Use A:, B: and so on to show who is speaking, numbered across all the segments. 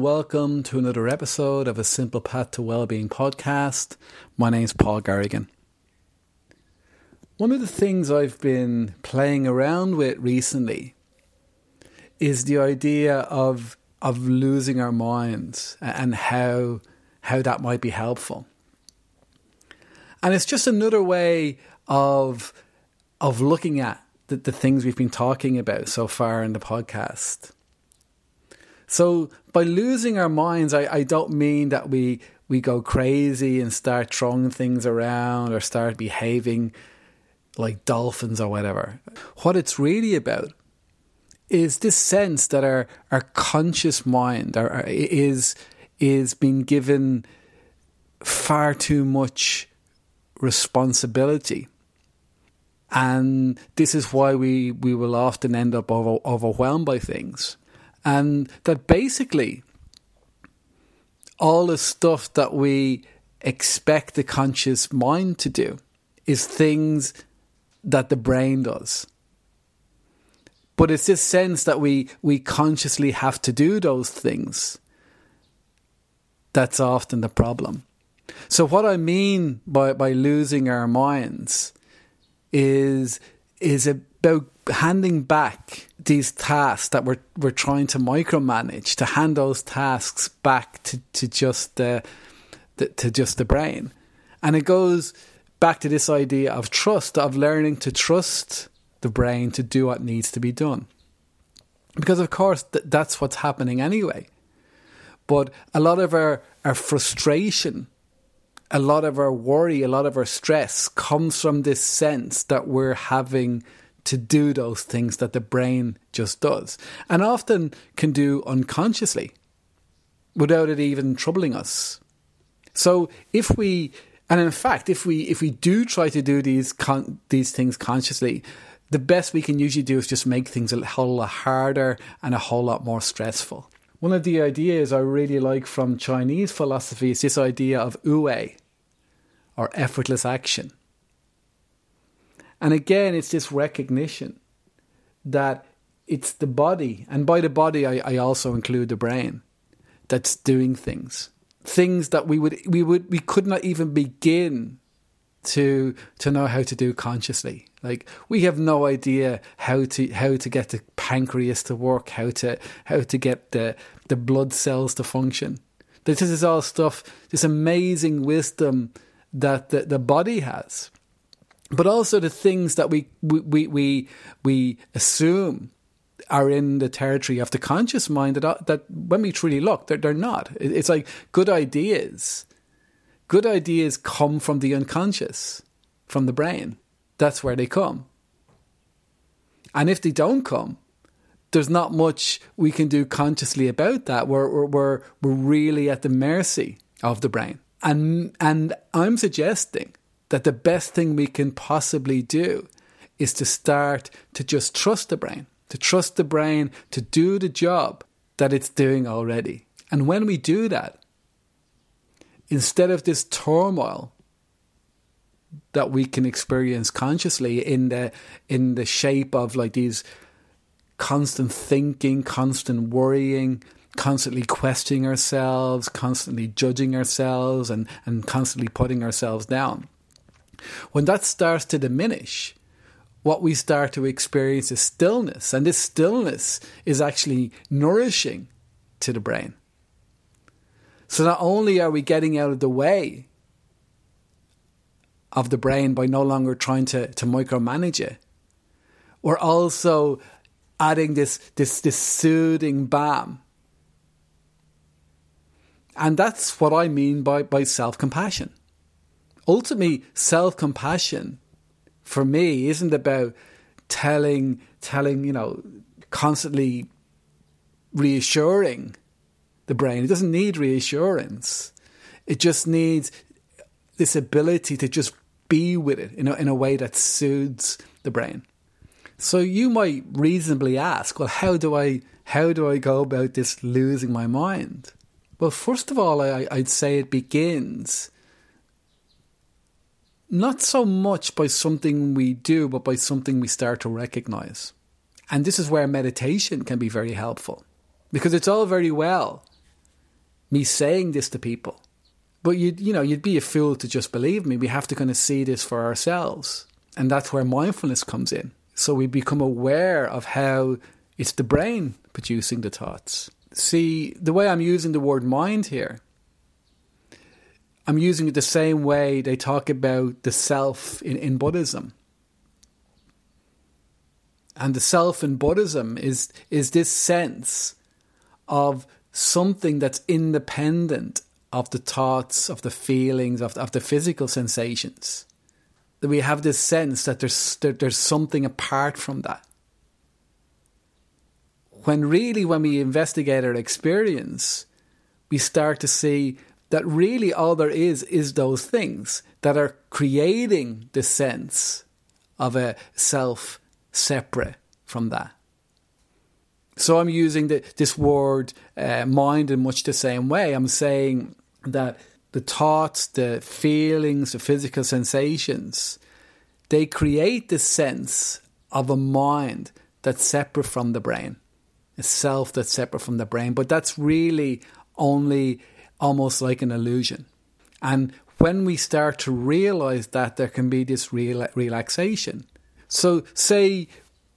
A: welcome to another episode of a Simple Path to Wellbeing podcast. My name's Paul Garrigan. One of the things I've been playing around with recently is the idea of of losing our minds and how how that might be helpful. And it's just another way of of looking at the, the things we've been talking about so far in the podcast. So by losing our minds, I, I don't mean that we we go crazy and start throwing things around or start behaving like dolphins or whatever. What it's really about is this sense that our our conscious mind our, our, is is being given far too much responsibility. And this is why we, we will often end up over, overwhelmed by things. Um, and that basically all the stuff that we expect the conscious mind to do is things that the brain does. But it's this sense that we, we consciously have to do those things that's often the problem. So, what I mean by, by losing our minds is, is about handing back these tasks that we're, we're trying to micromanage, to hand those tasks back to, to just the, the to just the brain. And it goes back to this idea of trust, of learning to trust the brain to do what needs to be done. Because, of course, th- that's what's happening anyway. But a lot of our, our frustration, a lot of our worry, a lot of our stress comes from this sense that we're having to do those things that the brain just does and often can do unconsciously without it even troubling us. So if we and in fact, if we if we do try to do these con- these things consciously, the best we can usually do is just make things a whole lot harder and a whole lot more stressful. One of the ideas I really like from Chinese philosophy is this idea of wu or effortless action. And again, it's this recognition that it's the body, and by the body, I, I also include the brain, that's doing things things that we would we would we could not even begin to to know how to do consciously. Like we have no idea how to how to get the pancreas to work, how to how to get the the blood cells to function. This is all stuff, this amazing wisdom that the, the body has. But also the things that we we we we assume are in the territory of the conscious mind that, that when we truly look, they're, they're not. It's like good ideas. Good ideas come from the unconscious, from the brain. That's where they come. And if they don't come, there's not much we can do consciously about that. We're, we're, we're, really at the mercy of the brain. And, and I'm suggesting that the best thing we can possibly do is to start to just trust the brain to trust the brain to do the job that it's doing already. And when we do that, instead of this turmoil that we can experience consciously in the in the shape of like these constant thinking, constant worrying, constantly questioning ourselves, constantly judging ourselves and, and constantly putting ourselves down. When that starts to diminish, what we start to experience is stillness. And this stillness is actually nourishing to the brain. So not only are we getting out of the way of the brain by no longer trying to, to micromanage it, we're also adding this, this, this soothing balm. And that's what I mean by, by self compassion. Ultimately, self compassion for me isn't about telling telling you know constantly reassuring the brain. It doesn't need reassurance. It just needs this ability to just be with it in a, in a way that soothes the brain. So you might reasonably ask, well, how do I how do I go about this losing my mind? Well, first of all, I, I'd say it begins not so much by something we do, but by something we start to recognize. And this is where meditation can be very helpful because it's all very well me saying this to people. But you'd you know you'd be a fool to just believe me. We have to kind of see this for ourselves, and that's where mindfulness comes in. So we become aware of how it's the brain producing the thoughts. See the way I'm using the word mind here. I'm using it the same way they talk about the self in, in Buddhism. And the self in Buddhism is is this sense of something that's independent of the thoughts, of the feelings, of, of the physical sensations. That we have this sense that there's that there's something apart from that. When really, when we investigate our experience, we start to see that really all there is is those things that are creating the sense of a self separate from that. So I'm using the, this word uh, mind in much the same way. I'm saying that the thoughts, the feelings, the physical sensations, they create the sense of a mind that's separate from the brain, a self that's separate from the brain. But that's really only almost like an illusion. And when we start to realize that, there can be this real relaxation. So, say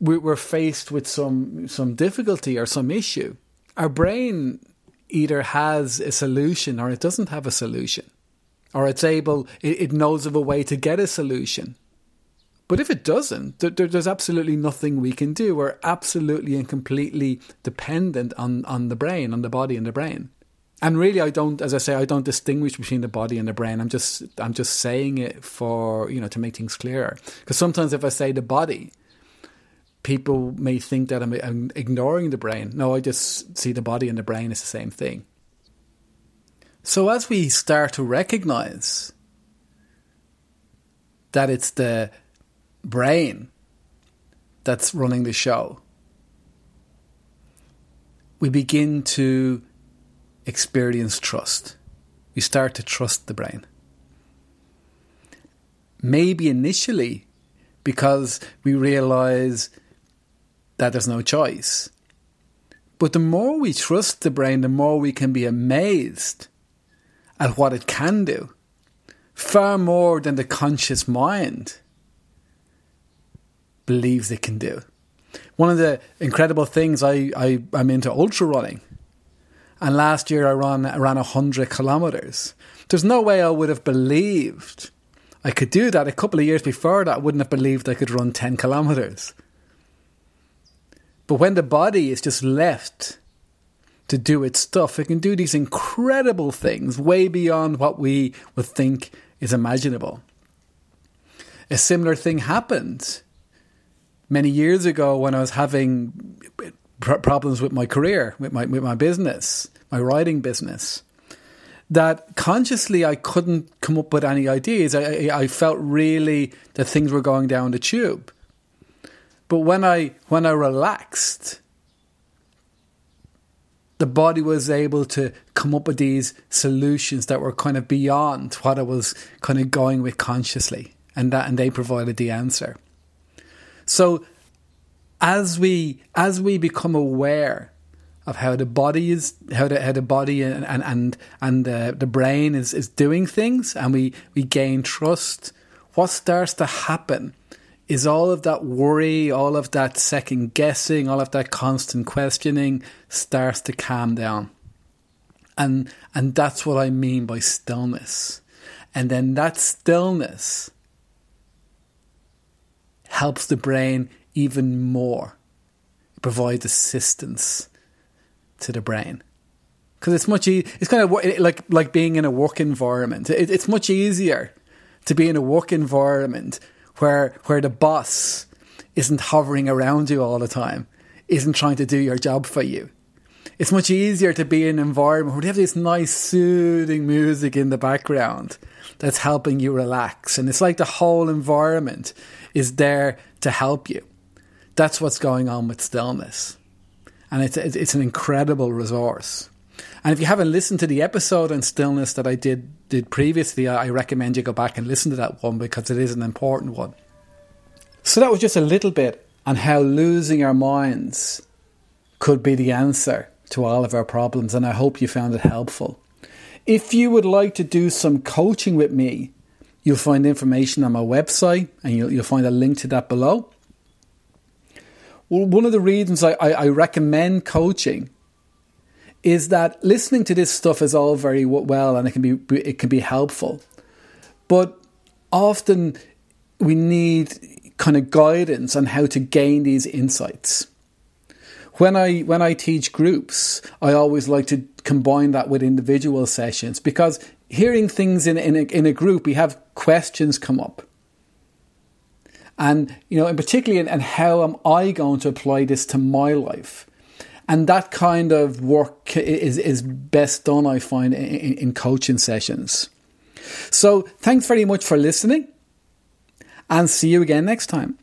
A: we're faced with some some difficulty or some issue, our brain either has a solution or it doesn't have a solution, or it's able it, it knows of a way to get a solution. But if it doesn't, there, there's absolutely nothing we can do. We're absolutely and completely dependent on, on the brain, on the body and the brain. And really, I don't, as I say, I don't distinguish between the body and the brain. I'm just, I'm just saying it for you know to make things clearer. Because sometimes if I say the body, people may think that I'm, I'm ignoring the brain. No, I just see the body and the brain as the same thing. So as we start to recognize that it's the brain that's running the show, we begin to experience trust. We start to trust the brain. Maybe initially because we realize that there's no choice. But the more we trust the brain, the more we can be amazed at what it can do, far more than the conscious mind believes it can do. One of the incredible things I, I I'm into ultra running, and last year I ran I ran hundred kilometers. There's no way I would have believed I could do that. A couple of years before that, I wouldn't have believed I could run ten kilometers. But when the body is just left to do its stuff, it can do these incredible things way beyond what we would think is imaginable. A similar thing happened many years ago when I was having problems with my career, with my with my business, my writing business. That consciously I couldn't come up with any ideas. I, I felt really that things were going down the tube. But when I when I relaxed, the body was able to come up with these solutions that were kind of beyond what I was kind of going with consciously, and that and they provided the answer. So as we as we become aware of how the body is how the how the body and and and, the, the brain is, is doing things and we, we gain trust, what starts to happen is all of that worry, all of that second guessing, all of that constant questioning starts to calm down. And and that's what I mean by stillness. And then that stillness helps the brain even more. It provides assistance to the brain because it's much e- it's kind of like like being in a work environment. It, it's much easier to be in a work environment where where the boss isn't hovering around you all the time, isn't trying to do your job for you. It's much easier to be in an environment where you have this nice soothing music in the background that's helping you relax. And it's like the whole environment is there to help you. That's what's going on with stillness. And it's, it's an incredible resource. And if you haven't listened to the episode on stillness that I did did previously, I recommend you go back and listen to that one because it is an important one. So that was just a little bit on how losing our minds could be the answer to all of our problems, and I hope you found it helpful. If you would like to do some coaching with me, you'll find information on my website, and you'll, you'll find a link to that below. Well, one of the reasons I, I, I recommend coaching is that listening to this stuff is all very well and it can be it can be helpful, but often we need kind of guidance on how to gain these insights. When I when I teach groups, I always like to combine that with individual sessions because hearing things in in a, in a group, we have questions come up and you know, and particularly, and how am I going to apply this to my life? And that kind of work is is best done, I find, in, in coaching sessions. So, thanks very much for listening, and see you again next time.